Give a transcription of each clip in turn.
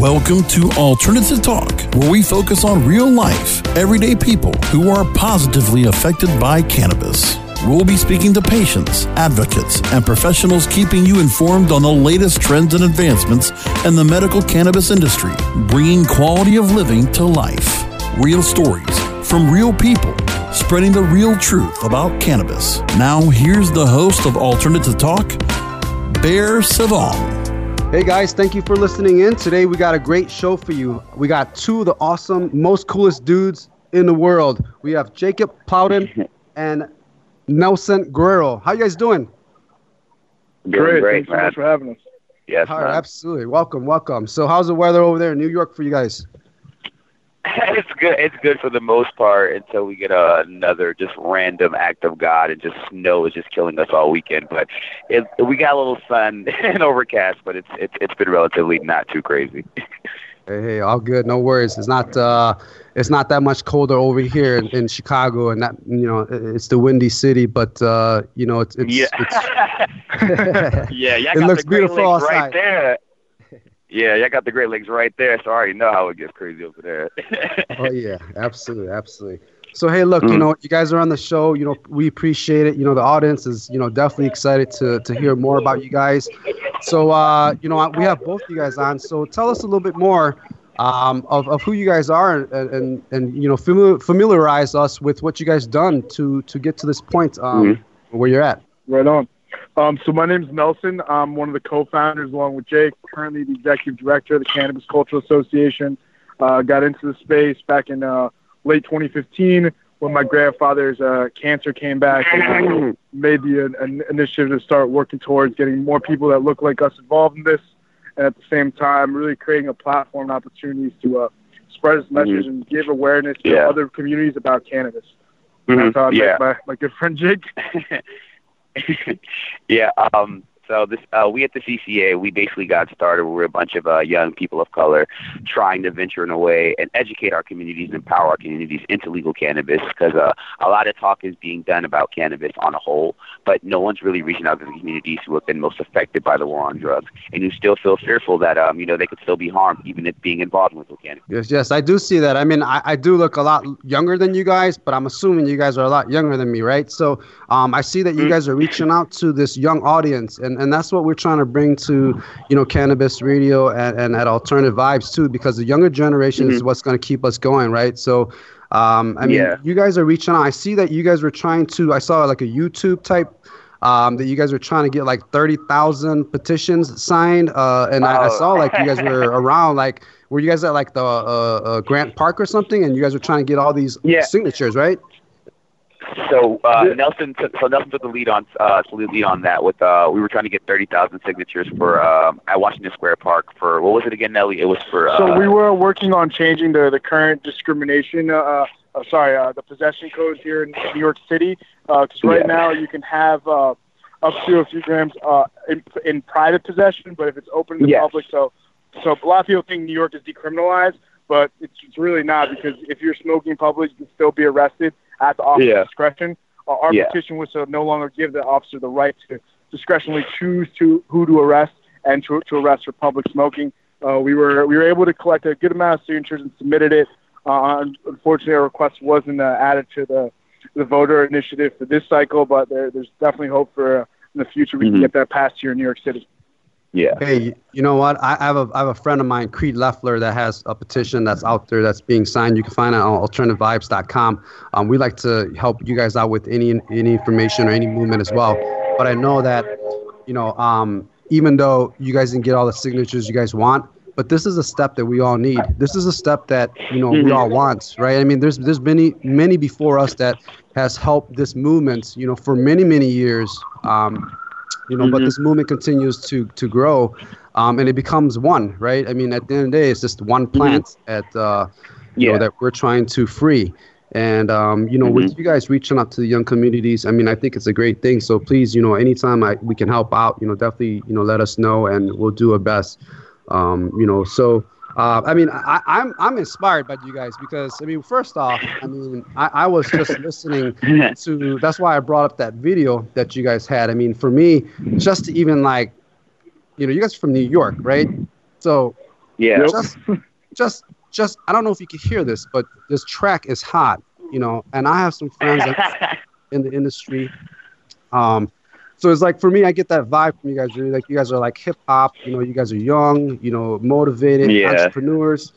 Welcome to Alternative Talk, where we focus on real life, everyday people who are positively affected by cannabis. We'll be speaking to patients, advocates, and professionals keeping you informed on the latest trends and advancements in the medical cannabis industry, bringing quality of living to life. Real stories from real people, spreading the real truth about cannabis. Now, here's the host of Alternative Talk, Bear Savon. Hey guys, thank you for listening in. Today we got a great show for you. We got two of the awesome, most coolest dudes in the world. We have Jacob Plowden and Nelson Guerrero. How you guys doing? Doing Great. great, Thanks so much for having us. Yes, All right, absolutely. Welcome, welcome. So how's the weather over there in New York for you guys? it's good. It's good for the most part until we get uh, another just random act of God and just snow is just killing us all weekend. But it, we got a little sun and overcast, but it's it's it's been relatively not too crazy. Hey, hey, all good. No worries. It's not uh it's not that much colder over here in, in Chicago and that you know, it's the windy city, but uh, you know, it's it's, yeah, it's yeah. Y'all It got looks beautiful outside. right there. Yeah, y'all got the Great Lakes right there, so I already know how it gets crazy over there. Oh yeah, absolutely, absolutely. So hey, look, you Mm. know, you guys are on the show. You know, we appreciate it. You know, the audience is, you know, definitely excited to to hear more about you guys. So, uh, you know, we have both you guys on. So tell us a little bit more um, of of who you guys are, and and, and you know, famili- familiarize us with what you guys done to to get to this point um, Mhm. where you're at. Right on. Um, so my name is Nelson. I'm one of the co-founders, along with Jake. Currently the executive director of the Cannabis Cultural Association. Uh, got into the space back in uh, late 2015 when my grandfather's uh, cancer came back and uh, made the uh, an initiative to start working towards getting more people that look like us involved in this, and at the same time, really creating a platform and opportunities to uh, spread this message and give awareness to Yeah. other communities about cannabis. Mhm, That's how I yeah. met my, my good friend Jake. yeah. Um. So this, uh, we at the CCA, we basically got started. We're a bunch of uh, young people of color trying to venture in a way and educate our communities and empower our communities into legal cannabis because uh, a lot of talk is being done about cannabis on a whole, but no one's really reaching out to the communities who have been most affected by the war on drugs and who still feel fearful that um, you know they could still be harmed even if being involved in legal cannabis. Yes, yes, I do see that. I mean, I, I do look a lot younger than you guys, but I'm assuming you guys are a lot younger than me, right? So um, I see that you Mhm. guys are reaching out to this young audience, and, and that's what we're trying to bring to, you know, cannabis radio and, and at alternative vibes too, because the younger generation is what's going to keep us going, right? So, um, I mean, Yeah. you guys are reaching out. I see that you guys were trying to. I saw like a YouTube type. Um, that you guys were trying to get like thirty thousand petitions signed, uh, and I, I Oh. saw like you guys were around. Like, were you guys at like the uh, uh, Grant Park or something? And you guys were trying to get all these Yeah. signatures, right? So uh. Nelson, took, so Nelson took the lead on uh, lead on that. With uh, we were trying to get thirty thousand signatures for um, at Washington Square Park for what was it again, Nelly? It was for uh, So we were working on changing the, the current discrimination, uh, uh, sorry, uh, the possession codes here in New York City. Because right Yeah. now you can have uh, up to a few grams uh, in, in private possession, but if it's open to the Yes. public, so so a lot of people think New York is decriminalized, but it's, it's really not because if you're smoking in public, you can still be arrested at the officer's Yeah. discretion. Uh, our Yeah. petition was to no longer give the officer the right to discretionally choose to who to arrest and to, to arrest for public smoking. Uh, we were we were able to collect a good amount of signatures and submitted it. Uh, unfortunately, our request wasn't uh, added to the the voter initiative for this cycle, but there, there's definitely hope for uh, in the future we Mhm. can get that passed here in New York City. Yeah. Hey, you know what? I I have a I have a friend of mine, Creed Leffler, that has a petition that's out there that's being signed. You can find it on alternativevibes.com. Um, we like to help you guys out with any any information or any movement as well. But I know that, you know, um, even though you guys didn't get all the signatures you guys want, but this is a step that we all need. This is a step that you know we Mhm. all want, right? I mean, there's there's many many before us that has helped this movement, you know, for many many years. Um, you know, but Mhm. this movement continues to to grow, um, and it becomes one, right? I mean, at the end of the day, it's just one plant at uh, you Yeah. know that we're trying to free. And um, you know, with you guys reaching out to the young communities, I mean, I think it's a great thing. So please, you know, anytime I, we can help out, you know, definitely, you know, let us know, and we'll do our best. Um, you know, so uh, I mean, I, I'm I'm inspired by you guys because I mean, first off, I mean, I, I was just listening to. That's why I brought up that video that you guys had. I mean, for me, just to even like, you know, you guys are from New York, right? So Yeah. Just, just, just. I don't know if you can hear this, but this track is hot. You know, and I have some friends in the industry. Um, so it's like for me, I get that vibe from you guys. Really, like you guys are like hip hop. You know, you guys are young. You know, motivated Yeah. entrepreneurs.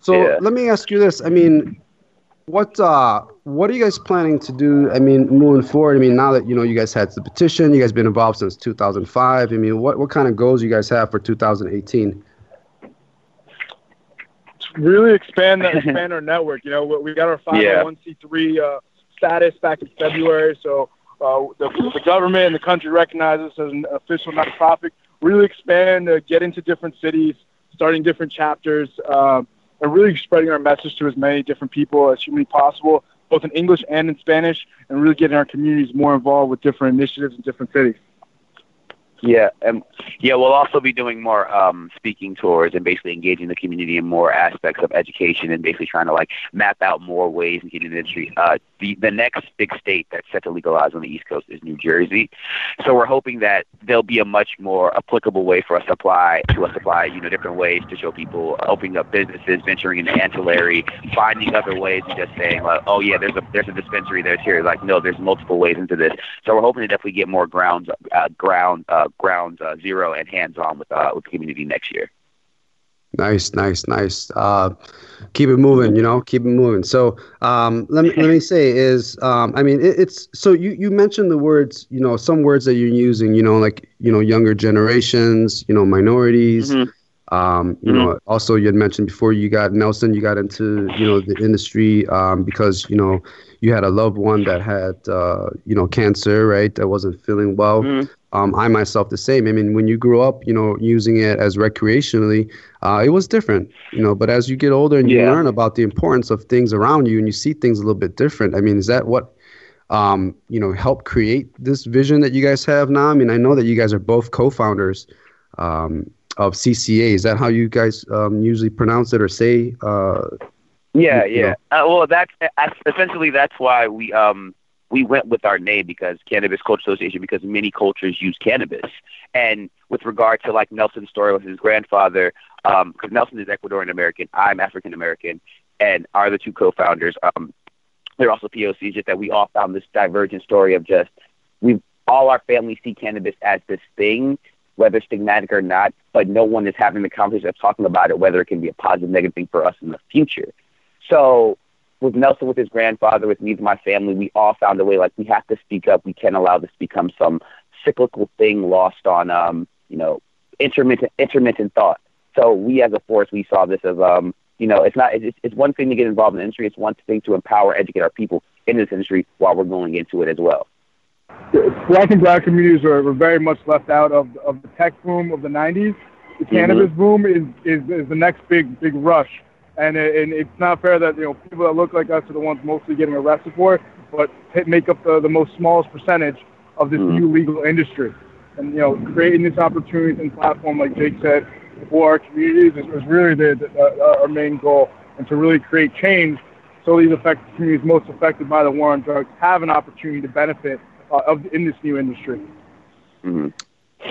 So Yeah. let me ask you this. I mean, what uh, what are you guys planning to do? I mean, moving forward. I mean, now that you know you guys had the petition, you guys been involved since 2005. I mean, what what kind of goals you guys have for 2018? really expand that expand our network. You know, we- we got our Yeah. 501c3 uh, status back in February, so uh, the, the government and the country recognize us as an official nonprofit. Really expand, uh, get into different cities, starting different chapters, uh, and really spreading our message to as many different people as humanly possible, both in English and in Spanish, and really getting our communities more involved with different initiatives in different cities. Yeah, and yeah, we'll also be doing more um, speaking tours and basically engaging the community in more aspects of education and basically trying to like map out more ways in getting the industry. Uh, the the next big state that's set to legalize on the East Coast is New Jersey, so we're hoping that there'll be a much more applicable way for us to apply to us apply you know different ways to show people opening up businesses, venturing into ancillary, finding other ways and just saying like, oh yeah, there's a there's a dispensary there's here. Like no, there's multiple ways into this. So we're hoping to definitely get more grounds uh, ground uh, ground uh, zero and hands on with uh, with the community next year. Nice, nice, nice. Uh, keep it moving, you know, keep it moving. So, um, let me let me say is, um, I mean, it, it's so you you mentioned the words, you know, some words that you're using, you know, like you know, younger generations, you know, minorities. Mhm. Um, you know, also you had mentioned before you got Nelson, you got into you know the industry um, because you know you had a loved one that had uh, you know cancer, right? That wasn't feeling well. Mhm. Um, I myself the same. I mean, when you grew up, you know, using it as recreationally, uh, it was different, you know. But as you get older and you Yeah. learn about the importance of things around you and you see things a little bit different, I mean, is that what, um, you know, helped create this vision that you guys have now? I mean, I know that you guys are both co-founders um, of CCA. Is that how you guys um, usually pronounce it or say? Uh, Yeah, you yeah. Uh, well, that's that's- essentially that's why we um we went with our name because Cannabis Culture Association because many cultures use cannabis, and with regard to like Nelson's story with his grandfather, um, because Nelson is Ecuadorian American, I'm African American, and are the two co-founders. Um, they're also POCs. Just that we all found this divergent story of just we all our families see cannabis as this thing, whether stigmatic or not, but no one is having the conversation of talking about it, whether it can be a positive, negative thing for us in the future. So with Nelson, with his grandfather, with me, with my family, we all found a way. Like we have to speak up. We can't allow this to become some cyclical thing lost on, um, you know, intermittent intermittent thought. So we, as a force, we saw this as, um, you know, it's not. It's, it's one thing to get involved in the industry. It's one thing to empower, educate our people in this industry while we're going into it as well. black and brown communities were, were very much left out of of the tech boom of the 90s. The cannabis boom is, is is the next big big rush, and it, and it's not fair that you know people that look like us are the ones mostly getting arrested for it, but make up the, the most smallest percentage of this Mhm. new legal industry. And you know, creating this opportunities and platform, like Jake said, for our communities is, is really the, the, uh, our main goal, and to really create change so these affected communities most affected by the war on drugs have an opportunity to benefit uh, of in this new industry. hmm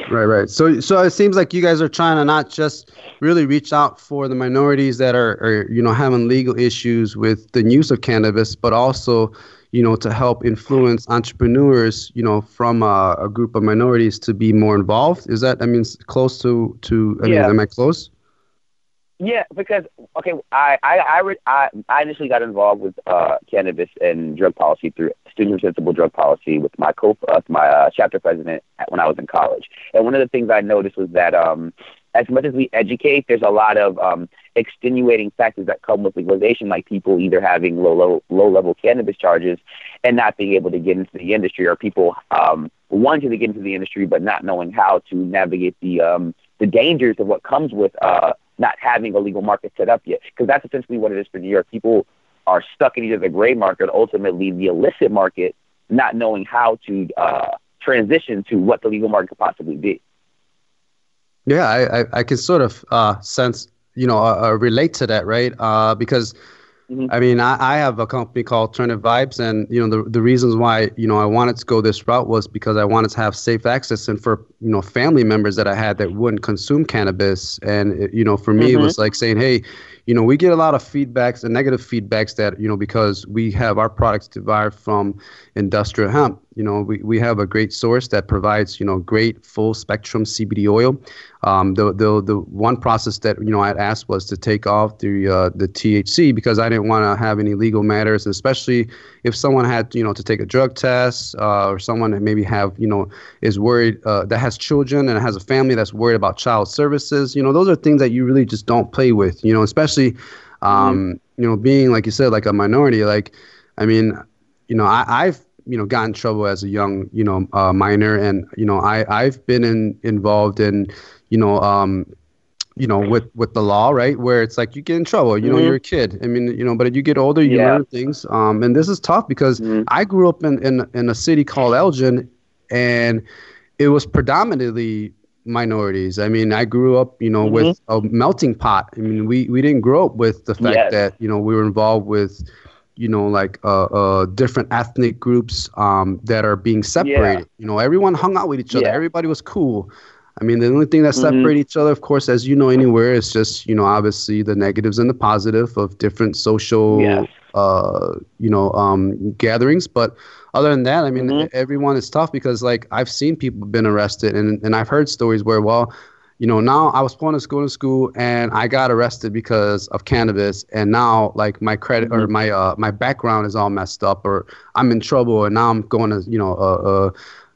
Right, right. So, so it seems like you guys are trying to not just really reach out for the minorities that are, are, you know, having legal issues with the use of cannabis, but also, you know, to help influence entrepreneurs, you know, from a, a group of minorities to be more involved. Is that, I mean, close to, to, I Yeah. mean, am I close? Yeah, because okay, I I I, re- I, I initially got involved with uh, cannabis and drug policy through Students for Sensible Drug Policy with my co uh, my uh, chapter president when I was in college. And one of the things I noticed was that um, as much as we educate, there's a lot of um, extenuating factors that come with legalization, like people either having low low low level cannabis charges and not being able to get into the industry, or people um, wanting to get into the industry but not knowing how to navigate the um, the dangers of what comes with uh, not having a legal market set up yet. Because that's essentially what it is for New York. People are stuck in either the gray market ultimately the illicit market, not knowing how to uh, transition to what the legal market could possibly be. Yeah, I, I, I can sort of uh, sense, you know, uh, uh, relate to that, right? Uh, because Mm-hmm. I mean, I, I, have a company called Alternative Vibes, and you know the the reasons why you know I wanted to go this route was because I wanted to have safe access, and for you know family members that I had that wouldn't consume cannabis, and it, you know for me mm-hmm. it was like saying, hey, you know, we get a lot of feedbacks and negative feedbacks that, you know, because we have our products derived from industrial hemp, you know, we, we have a great source that provides, you know, great full spectrum CBD oil. Um, the, the, the one process that, you know, I'd asked was to take off the, uh, the THC because I didn't want to have any legal matters, especially if someone had, you know, to take a drug test uh, or someone that maybe have, you know, is worried uh, that has children and has a family that's worried about child services, you know, those are things that you really just don't play with, you know, especially, um, mm-hmm. you know, being, like you said, like a minority, like, I mean, you know, I, I've, you know, got in trouble as a young, you know, uh, minor, and you know, I I've been in involved in, you know, um, you know, with with the law, right? Where it's like you get in trouble. You know, mm-hmm. you're a kid. I mean, you know, but you get older, you yeah. learn things. Um, and this is tough because mm-hmm. I grew up in, in in a city called Elgin, and it was predominantly minorities. I mean, I grew up, you know, mm-hmm. with a melting pot. I mean, we we didn't grow up with the fact yes. that you know we were involved with you know, like uh, uh, different ethnic groups um, that are being separated. Yeah. You know, everyone hung out with each other. Yeah. Everybody was cool. I mean, the only thing that mm-hmm. each other, of course, as you know, anywhere is just you know, obviously the negatives and the positive of different social, uh, you know, um, gatherings. But other than that, I mean, mm-hmm. everyone is tough because like I've seen people been arrested, and and I've heard stories where well, you know, now I was going to school to school and I got arrested because of cannabis, and now like my credit mm-hmm. or my uh my background is all messed up, or I'm in trouble, and now I'm going to you know uh,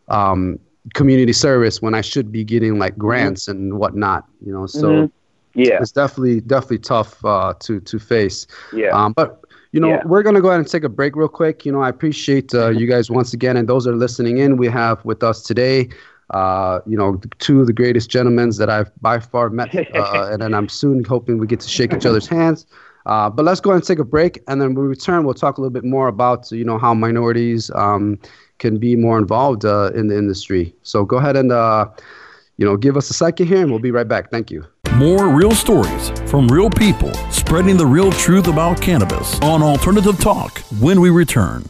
uh um community service when I should be getting like mm-hmm. grants mm-hmm. and whatnot, you know. So mm-hmm. yeah, it's definitely definitely tough uh, to to face. Yeah. Um, but you know, yeah. we're gonna go ahead and take a break real quick. You know, I appreciate uh, you guys once again, and those are listening in. We have with us today uh, you know, two of the greatest gentlemen that I've by far met, uh, and then I'm soon hoping we get to shake each other's hands. Uh, but let's go ahead and take a break, and then when we return, we'll talk a little bit more about you know how minorities um, can be more involved uh, in the industry. So go ahead and uh, you know give us a second here, and we'll be right back. Thank you. More real stories from real people, spreading the real truth about cannabis on Alternative Talk when we return.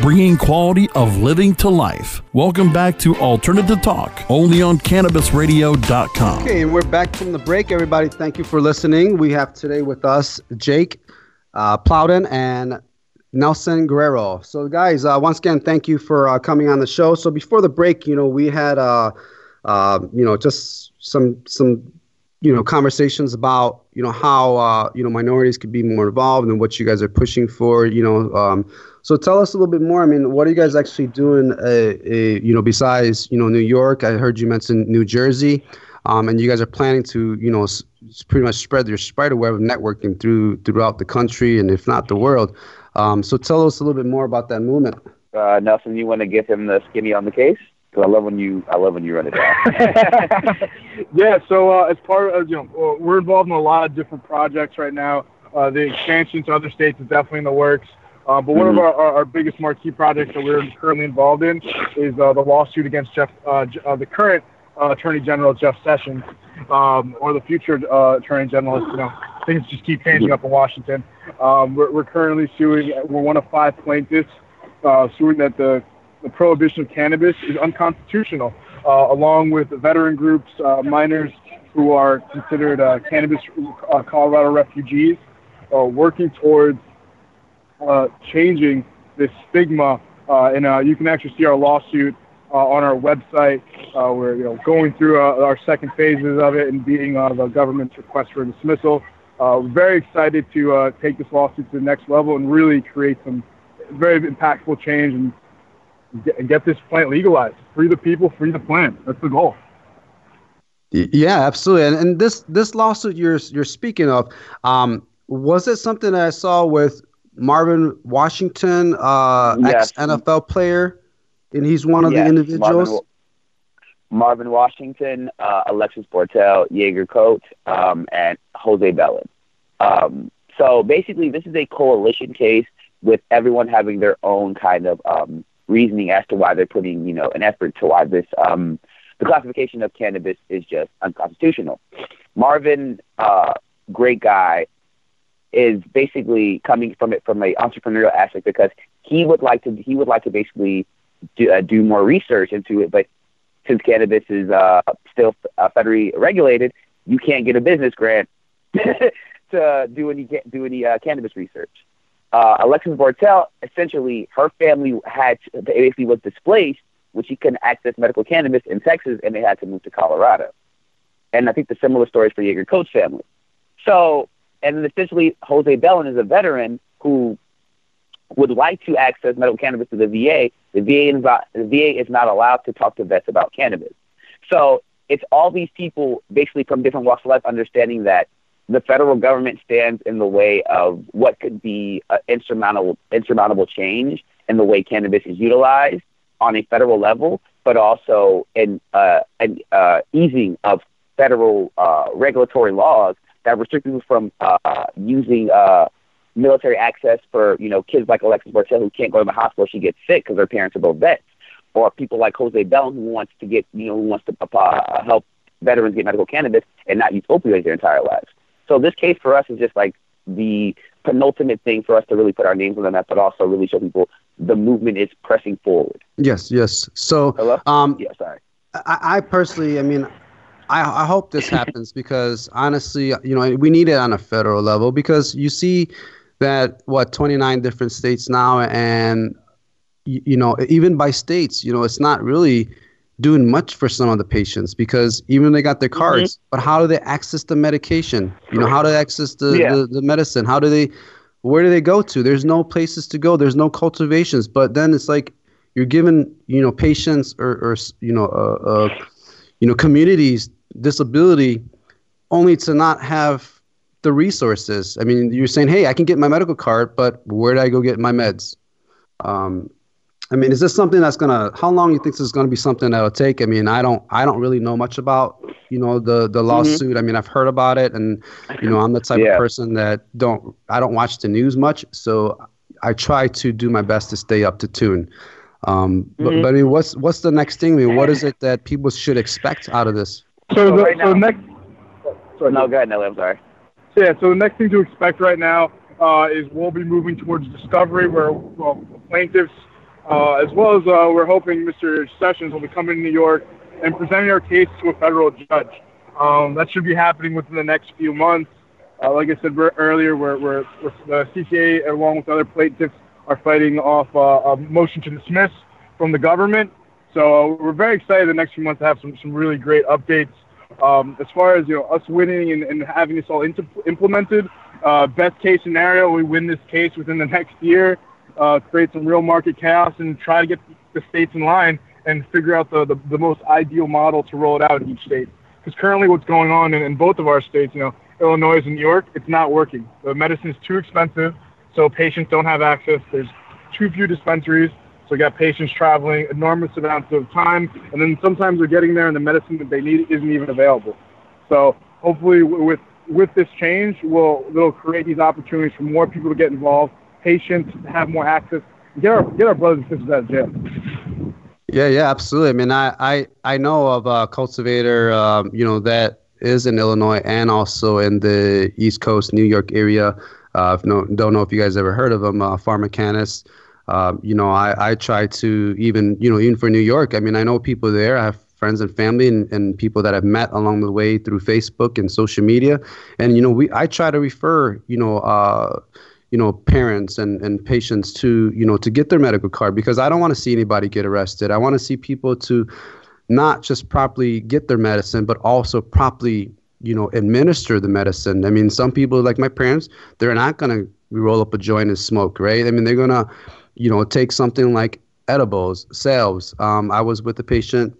Bringing quality of living to life. Welcome back to Alternative Talk, only on CannabisRadio.com. Okay, and we're back from the break. Everybody, thank you for listening. We have today with us Jake uh, Plowden and Nelson Guerrero. So, guys, uh, once again, thank you for uh, coming on the show. So, before the break, you know, we had, uh, uh, you know, just some some you know conversations about you know how uh, you know minorities could be more involved and what you guys are pushing for. You know, um, so tell us a little bit more. I mean, what are you guys actually doing? Uh, uh, you know, besides you know New York, I heard you mention New Jersey, um, and you guys are planning to you know s- pretty much spread your spider web of networking through throughout the country and if not the world. Um, so tell us a little bit more about that movement. Uh, Nelson, you want to give him the skinny on the case? Because I love when you I love when you run it down. yeah. So uh, as part of you know we're involved in a lot of different projects right now. Uh, the expansion to other states is definitely in the works. Uh, but one mm-hmm. of our, our, our, biggest marquee projects that we're currently involved in is uh, the lawsuit against Jeff, uh, uh the current uh, Attorney General Jeff Sessions, um, or the future uh, Attorney General. You know, things just keep changing up in Washington. Um, we're, we're, currently suing. We're one of five plaintiffs suing that the the prohibition of cannabis is unconstitutional, along with veteran groups, minors who are considered cannabis Colorado refugees, working towards uh, changing this stigma. Uh, and uh, you can actually see our lawsuit uh, on our website. Uh, we're you know going through uh, our second phases of it and beating on the government's request for dismissal. we're very excited to take this lawsuit to the next level and really create some very impactful change and and get this plant legalized. Free the people, free the plant. That's the goal. Yeah, absolutely. And, and this this lawsuit you're you're speaking of, um, was it something that I saw with Marvin Washington, uh, yes. ex NFL player, and he's one of yes. the individuals. Marvin, Marvin Washington, uh, Alexis Bortell, Jagger Cotte, um, and Jose Belen. Um, so basically, this is a coalition case with everyone having their own kind of um, reasoning as to why they're putting, you know, an effort to why this um, the classification of cannabis is just unconstitutional. Marvin, uh, great guy, is basically coming from it from an entrepreneurial aspect because he would like to he would like to basically do, uh, do more research into it, but since cannabis is uh, still uh, federally regulated, you can't get a business grant to do any do any uh, cannabis research. Uh, Alexis Bortell, essentially, her family had to, basically was displaced, which she couldn't access medical cannabis in Texas, and they had to move to Colorado. And I think the similar stories for Jagger Cotte's family. So and essentially Jose Belen is a veteran who would like to access medical cannabis to the VA. The VA the VA is not allowed to talk to vets about cannabis. So it's all these people basically from different walks of life understanding that the federal government stands in the way of what could be an insurmountable insurmountable change in the way cannabis is utilized on a federal level, but also in uh, an uh, easing of federal uh, regulatory laws that restrict people from uh, using uh, military access for you know kids like Alexis Bortell who can't go to the hospital if she gets sick because their parents are both vets, or people like Jose Belen who wants to get you know who wants to uh, help veterans get medical cannabis and not use opioids their entire lives. So this case for us is just like the penultimate thing for us to really put our names on the map, but also really show people the movement is pressing forward. Yes, yes. So, Hello? um, yeah, sorry. I, I personally, I mean, I, I hope this happens because honestly, you know, we need it on a federal level because you see that what 29 different states now, and you, you know, even by states, you know, it's not really doing much for some of the patients because even they got their mm-hmm. cards, mm-hmm. but how do they access the medication? You know, how do they access the, yeah. the, the medicine? How do they, where do they go to? There's no places to go. There's no cultivations. But then it's like you're giving, you know, patients or, or you know, uh, uh, you know, communities disability only to not have the resources. I mean, you're saying, hey, I can get my medical card, but where do I go get my meds? Um, I mean, is this something that's gonna? How long you think this is gonna be something that'll take? I mean, I don't, I don't really know much about, you know, the the mm-hmm. lawsuit. Mm-hmm. I mean, I've heard about it, and you know, I'm the type yeah. of person that don't, I don't watch the news much, so I try to do my best to stay up to tune. Um, mm-hmm. but, but I mean, what's what's the next thing? I mean, what is it that people should expect out of this? So, so, the, right so next. sorry, no, go ahead, Nelly. I'm sorry. So yeah, so the next thing to expect right now uh, is we'll be moving towards discovery, where well, plaintiffs, uh, as well as uh, we're hoping Mr. Sessions will be coming to New York and presenting our case to a federal judge. Um, that should be happening within the next few months. Uh, like I said earlier, we're, we're, we're, the CCA, along with other plaintiffs, are fighting off uh, a motion to dismiss from the government. So uh, we're very excited the next few months to have some, some really great updates um, as far as you know, us winning and, and having this all implemented, uh, best case scenario, we win this case within the next year, uh, create some real market chaos, and try to get the states in line and figure out the, the, the most ideal model to roll it out in each state. Because currently, what's going on in, in both of our states, you know, Illinois and New York, it's not working. The medicine is too expensive, so patients don't have access. There's too few dispensaries. So we got patients traveling enormous amounts of time, and then sometimes they're getting there and the medicine that they need isn't even available. So hopefully, with with this change, will it'll create these opportunities for more people to get involved, patients have more access, get our get our brothers and sisters out of jail. Yeah, yeah, absolutely. I mean, I I, I know of a cultivator, um, you know, that is in Illinois and also in the East Coast, New York area. Uh, no, don't know if you guys ever heard of him, uh, Pharmacanis. Um, you know, I, I try to even, you know, even for New York, I mean, I know people there. I have friends and family and, and people that I've met along the way through Facebook and social media. And, you know, we I try to refer, you know, uh, you know, parents and, and patients to, you know, to get their medical card because I don't want to see anybody get arrested. I want to see people to not just properly get their medicine, but also properly, you know, administer the medicine. I mean, some people, like my parents, they're not going to roll up a joint and smoke, right? I mean, they're going to, you know, take something like edibles, salves. Um, I was with a patient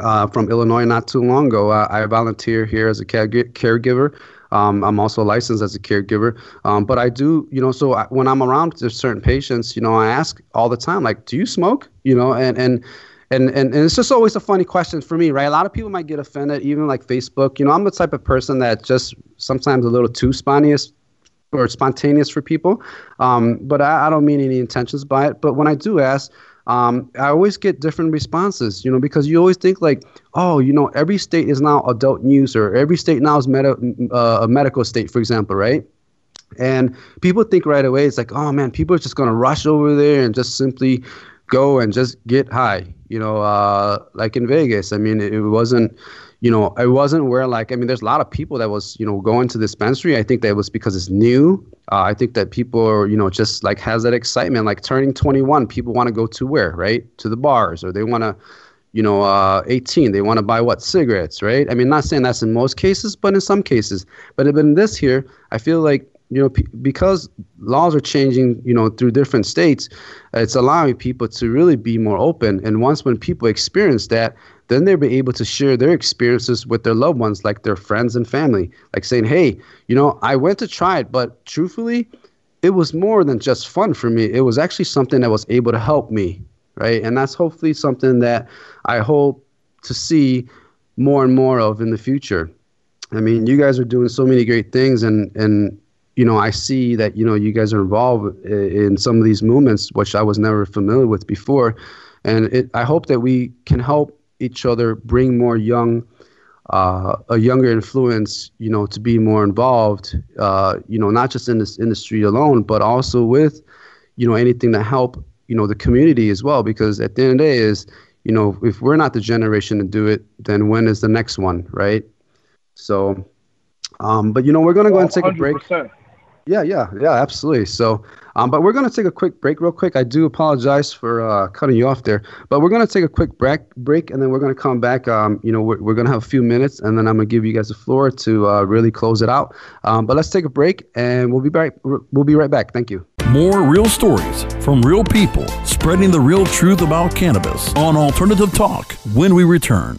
uh, from Illinois not too long ago. Uh, I volunteer here as a care- caregiver. Um, I'm also licensed as a caregiver, um, but I do, you know, so I, when I'm around certain patients, you know, I ask all the time, like, do you smoke? You know, and and and, and, and it's just always a funny question for me, right? A lot of people might get offended, even like Facebook. You know, I'm the type of person that just sometimes a little too spontaneous or spontaneous for people. Um, but I, I, don't mean any intentions by it. But when I do ask, um, I always get different responses, you know, because you always think like, oh, you know, every state is now adult use or every state now is uh, a medical state, for example, right? And people think right away, it's like, oh man, people are just going to rush over there and just simply go and just get high, you know, uh, like in Vegas. I mean, it, it wasn't you know, I wasn't where like I mean, there's a lot of people that was you know going to dispensary. I think that was because it's new. Uh, I think that people are you know just like has that excitement, like turning 21. People want to go to where right to the bars or they want to, you know, uh, 18. They want to buy what cigarettes, right? I mean, not saying that's in most cases, but in some cases. But in this here, I feel like you know, p- because laws are changing, you know, through different states, it's allowing people to really be more open. And once when people experience that, then they'll be able to share their experiences with their loved ones, like their friends and family, like saying, hey, you know, I went to try it, but truthfully, it was more than just fun for me. It was actually something that was able to help me, right? And that's hopefully something that I hope to see more and more of in the future. I mean, you guys are doing so many great things, and and you know, I see that you know you guys are involved in some of these movements, which I was never familiar with before, and it, I hope that we can help each other, bring more young, uh, a younger influence, you know, to be more involved, uh, you know, not just in this industry alone, but also with, you know, anything to help, you know, the community as well. Because at the end of the day, is, you know, if we're not the generation to do it, then when is the next one, right? So, um, but you know, we're gonna go and take 100%. a break. Yeah, yeah, yeah, absolutely. So, um, but we're going to take a quick break, real quick. I do apologize for uh, cutting you off there, but we're going to take a quick break, break, and then we're going to come back. Um, you know, we're, we're going to have a few minutes, and then I'm going to give you guys the floor to uh, really close it out. Um, but let's take a break, and we'll be back. We'll be right back. Thank you. More real stories from real people, spreading the real truth about cannabis on Alternative Talk. When we return.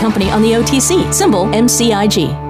company on the OTC, symbol MCIG.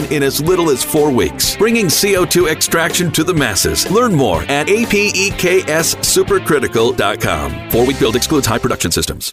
in as little as four weeks, bringing CO2 extraction to the masses. Learn more at apexsupercritical.com. Four week build excludes high production systems.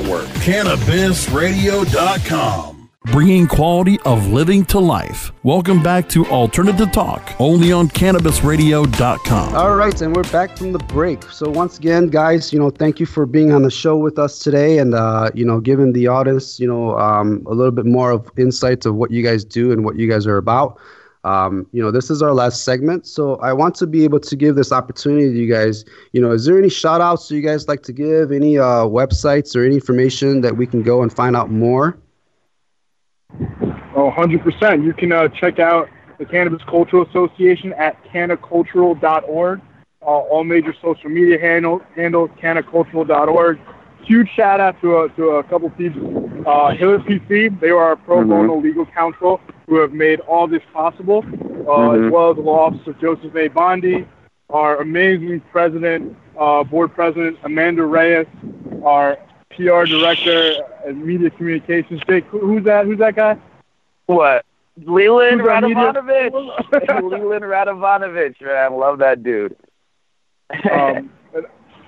cannabisradio.com. Bringing quality of living to life. Welcome back to Alternative Talk, only on cannabisradio.com. All right, and we're back from the break. So once again, guys, you know, thank you for being on the show with us today, and uh, you know, giving the audience, you know, um, a little bit more of insights of what you guys do and what you guys are about. Um, you know, this is our last segment, so I want to be able to give this opportunity to you guys. You know, is there any shout outs you guys like to give? Any uh, websites or any information that we can go and find out more? Oh, 100%. You can uh, check out the Cannabis Cultural Association at cannacultural.org. Uh, all major social media handles, handles cannacultural.org. Huge shout out to a, to a couple people. Uh, Hiller PC, they are our pro Mm-hmm. bono legal counsel who have made all this possible, uh, Mhm. as well as the law officer Joseph A. Bondy, our amazing president, uh, board president Amanda Reyes, our PR director and media communications. Jake, who, who's that? Who's that guy? What? Leland Who's our media- Radovanovich. Leland Radovanovich, man, love that dude. um,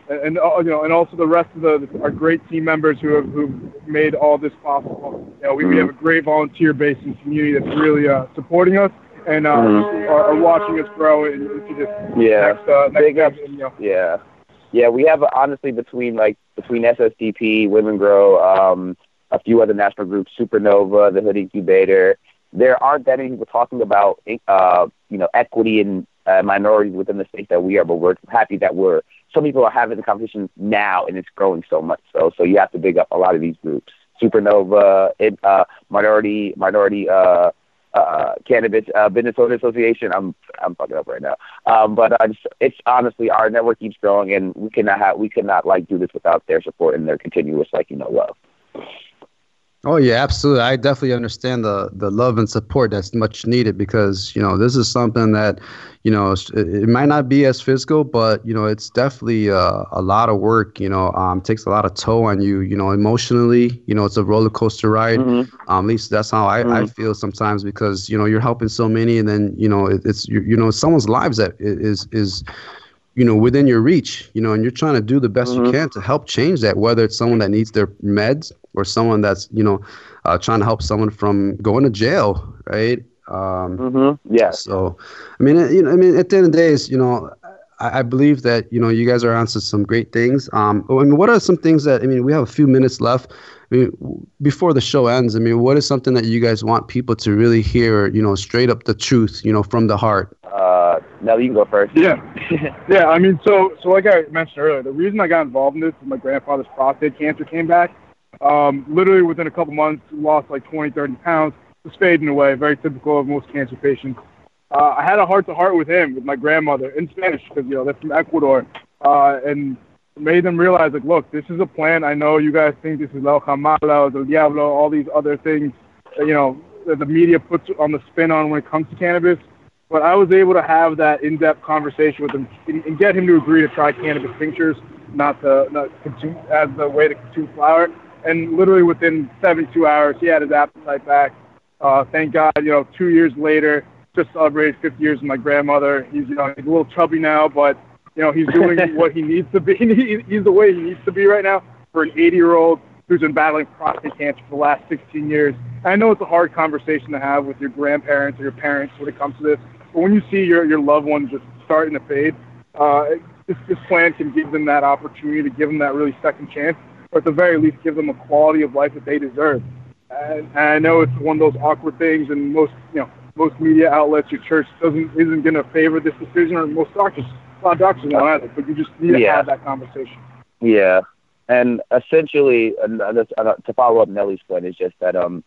and, and uh, you know, and also the rest of the our great team members who have who made all this possible. You know, we, we have a great volunteer base and community that's really uh, supporting us and uh, Mhm. are, are watching us grow in- into this Yeah. next uh, next Big. And, you know, Yeah, yeah. We have honestly between like between SSDP, Women Grow, um, a few other national groups, Supernova, the Hood Incubator. There aren't that many people talking about uh, you know equity and uh, minorities within the state that we are, but we're happy that we're some people are having the conversation now, and it's growing so much. So, so you have to big up a lot of these groups. Supernova, it, uh, minority, minority, uh, uh, cannabis uh, business owner association. I'm I'm fucking up right now. Um, but uh, it's, it's honestly our network keeps growing, and we cannot have we cannot like do this without their support and their continuous like you know love. Oh yeah, absolutely. I definitely understand the the love and support that's much needed because you know this is something that you know it, it might not be as physical, but you know it's definitely uh, a lot of work. You know, um, takes a lot of toll on you. You know, emotionally. You know, it's a roller coaster ride. Um, at least that's how I, I feel sometimes because you know you're helping so many, and then you know it, it's you, you know someone's lives that is is you know within your reach you know and you're trying to do the best you can to help change that whether it's someone that needs their meds or someone that's you know uh, trying to help someone from going to jail right? Um mm-hmm. yeah so i mean you know i mean at the end of the day is you know I, I believe that you know you guys are onto some great things. Um i mean what are some things that i mean we have a few minutes left. I mean, w- before the show ends, I mean, what is something that you guys want people to really hear, you know, straight up the truth, you know, from the heart? Uh, Nell, you can go first. Yeah, yeah. I mean, so so like I mentioned earlier, the reason I got involved in this is my grandfather's prostate cancer came back. Um, literally within a couple months, lost like 20, 30 pounds. Was fading away, very typical of most cancer patients. Uh, I had a heart to heart with him, with my grandmother in Spanish, because you know they're from Ecuador, uh, and made them realize like, look, this is a plan. I know you guys think this is La Jamala, El Diablo, all these other things, you know, that the media puts on the spin on when it comes to cannabis but I was able to have that in-depth conversation with him and, get him to agree to try cannabis tinctures, not to not consume as the way to consume flower. And literally within 72 hours, he had his appetite back. Uh, thank God, you know, two years later, just celebrated 50 years with my grandmother. He's, you know, he's a little chubby now, but you know, he's doing what he needs to be. He, he's the way he needs to be right now for an 80-year-old. Who's been battling prostate cancer for the last 16 years. I know it's a hard conversation to have with your grandparents or your parents when it comes to this, but when you see your, your loved one just starting to fade, uh, this, this plan can give them that opportunity to give them that really second chance, or at the very least give them a quality of life that they deserve. And, and I know it's one of those awkward things, and most you know most media outlets, your church doesn't isn't going to favor this decision, or most doctors, a lot of doctors don't either. But you just need to Yeah. have that conversation. Yeah, and essentially, uh, to follow up Nellie's point is just that um,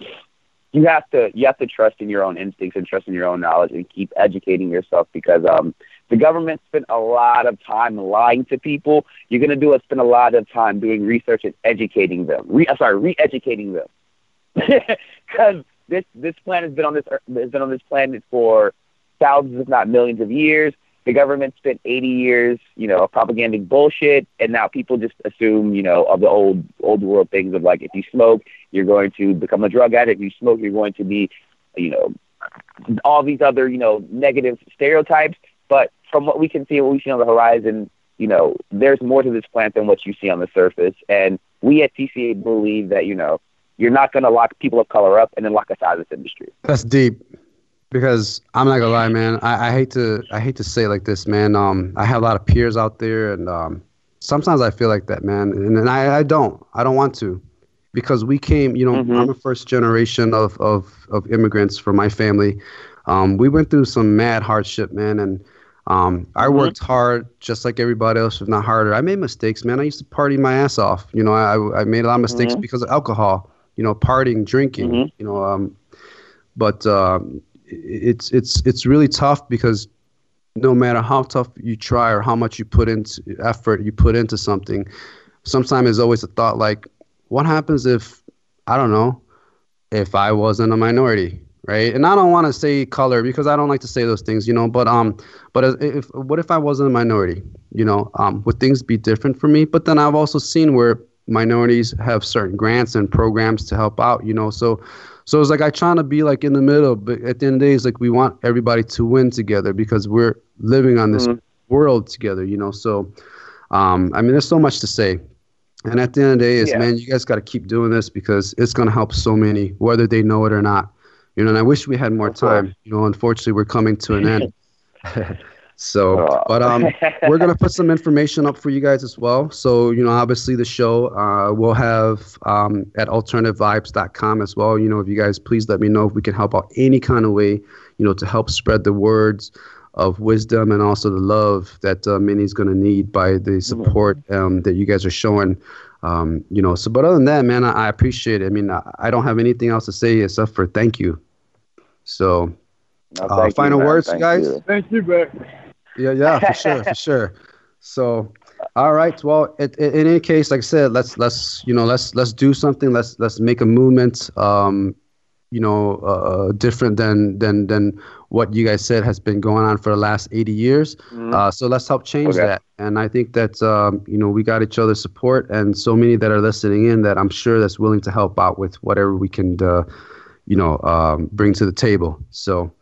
you have to you have to trust in your own instincts and trust in your own knowledge and keep educating yourself because um, the government spent a lot of time lying to people. You're gonna do is spend a lot of time doing research and educating them. Re- I'm sorry, re-educating them because this this planet has been on this has been on this planet for thousands, if not millions, of years. The government spent 80 years, you know, propaganding bullshit, and now people just assume, you know, of the old old world things of like if you smoke, you're going to become a drug addict. If you smoke, you're going to be, you know, all these other, you know, negative stereotypes. But from what we can see, what we see on the horizon, you know, there's more to this plant than what you see on the surface. And we at TCA believe that, you know, you're not going to lock people of color up and then lock us out of this industry. That's deep. Because I'm not gonna lie, man. I, I hate to I hate to say it like this, man. Um, I have a lot of peers out there, and um, sometimes I feel like that, man. And, and I, I don't I don't want to, because we came. You know, I'm a first generation of of of immigrants from my family. Um, we went through some mad hardship, man, and um, I worked hard just like everybody else, if not harder. I made mistakes, man. I used to party my ass off. You know, I I made a lot of mistakes Mhm. because of alcohol. You know, partying, drinking. Mhm. You know, um, but um, it's it's it's really tough because no matter how tough you try or how much you put into effort you put into something, sometimes there's always a thought like, what happens if I don't know, if I wasn't a minority, right? And I don't want to say color because I don't like to say those things, you know. But um, but if what if I wasn't a minority, you know? Um, would things be different for me? But then I've also seen where minorities have certain grants and programs to help out, you know. So so it's like I trying to be like in the middle, but at the end of the day, it's like we want everybody to win together because we're living on this Mhm. world together, you know. So, um, I mean, there's so much to say, and at the end of the day, is Yeah. man, you guys got to keep doing this because it's gonna help so many, whether they know it or not. You know, and I wish we had more time. You know, unfortunately, we're coming to an end. so, Oh. but um, we're gonna put some information up for you guys as well. So you know, obviously the show uh, we'll have um, at alternativevibes.com as well. You know, if you guys please let me know if we can help out any kind of way. You know, to help spread the words of wisdom and also the love that uh, Minnie's gonna need by the support um, that you guys are showing. Um, you know, so but other than that, man, I, I appreciate it. I mean, I, I don't have anything else to say except for thank you. So, No, uh, thank you, final words, Thank guys. you. Thank you, Beck. Yeah, yeah, for sure, for sure. So, all right. Well, it, it, in any case, like I said, let's let's you know let's let's do something. Let's let's make a movement. Um, you know, uh, different than than than what you guys said has been going on for the last 80 years. Mhm. Uh, so let's help change Okay. that. And I think that um, you know we got each other's support, and so many that are listening in that I'm sure that's willing to help out with whatever we can, uh, you know, um, bring to the table. So.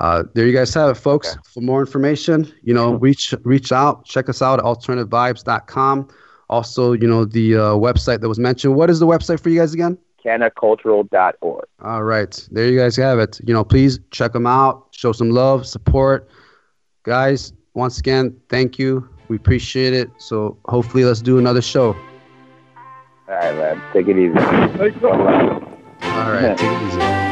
Uh, there you guys have it, folks. Okay. For more information, you know, reach reach out, check us out at alternativevibes.com. Also, you know, the uh, website that was mentioned. What is the website for you guys again? canacultural.org. All right, there you guys have it. You know, please check them out, show some love, support, guys. Once again, thank you. We appreciate it. So hopefully, let's do another show. All right, man. Take it easy. Thanks so. All right, take it easy.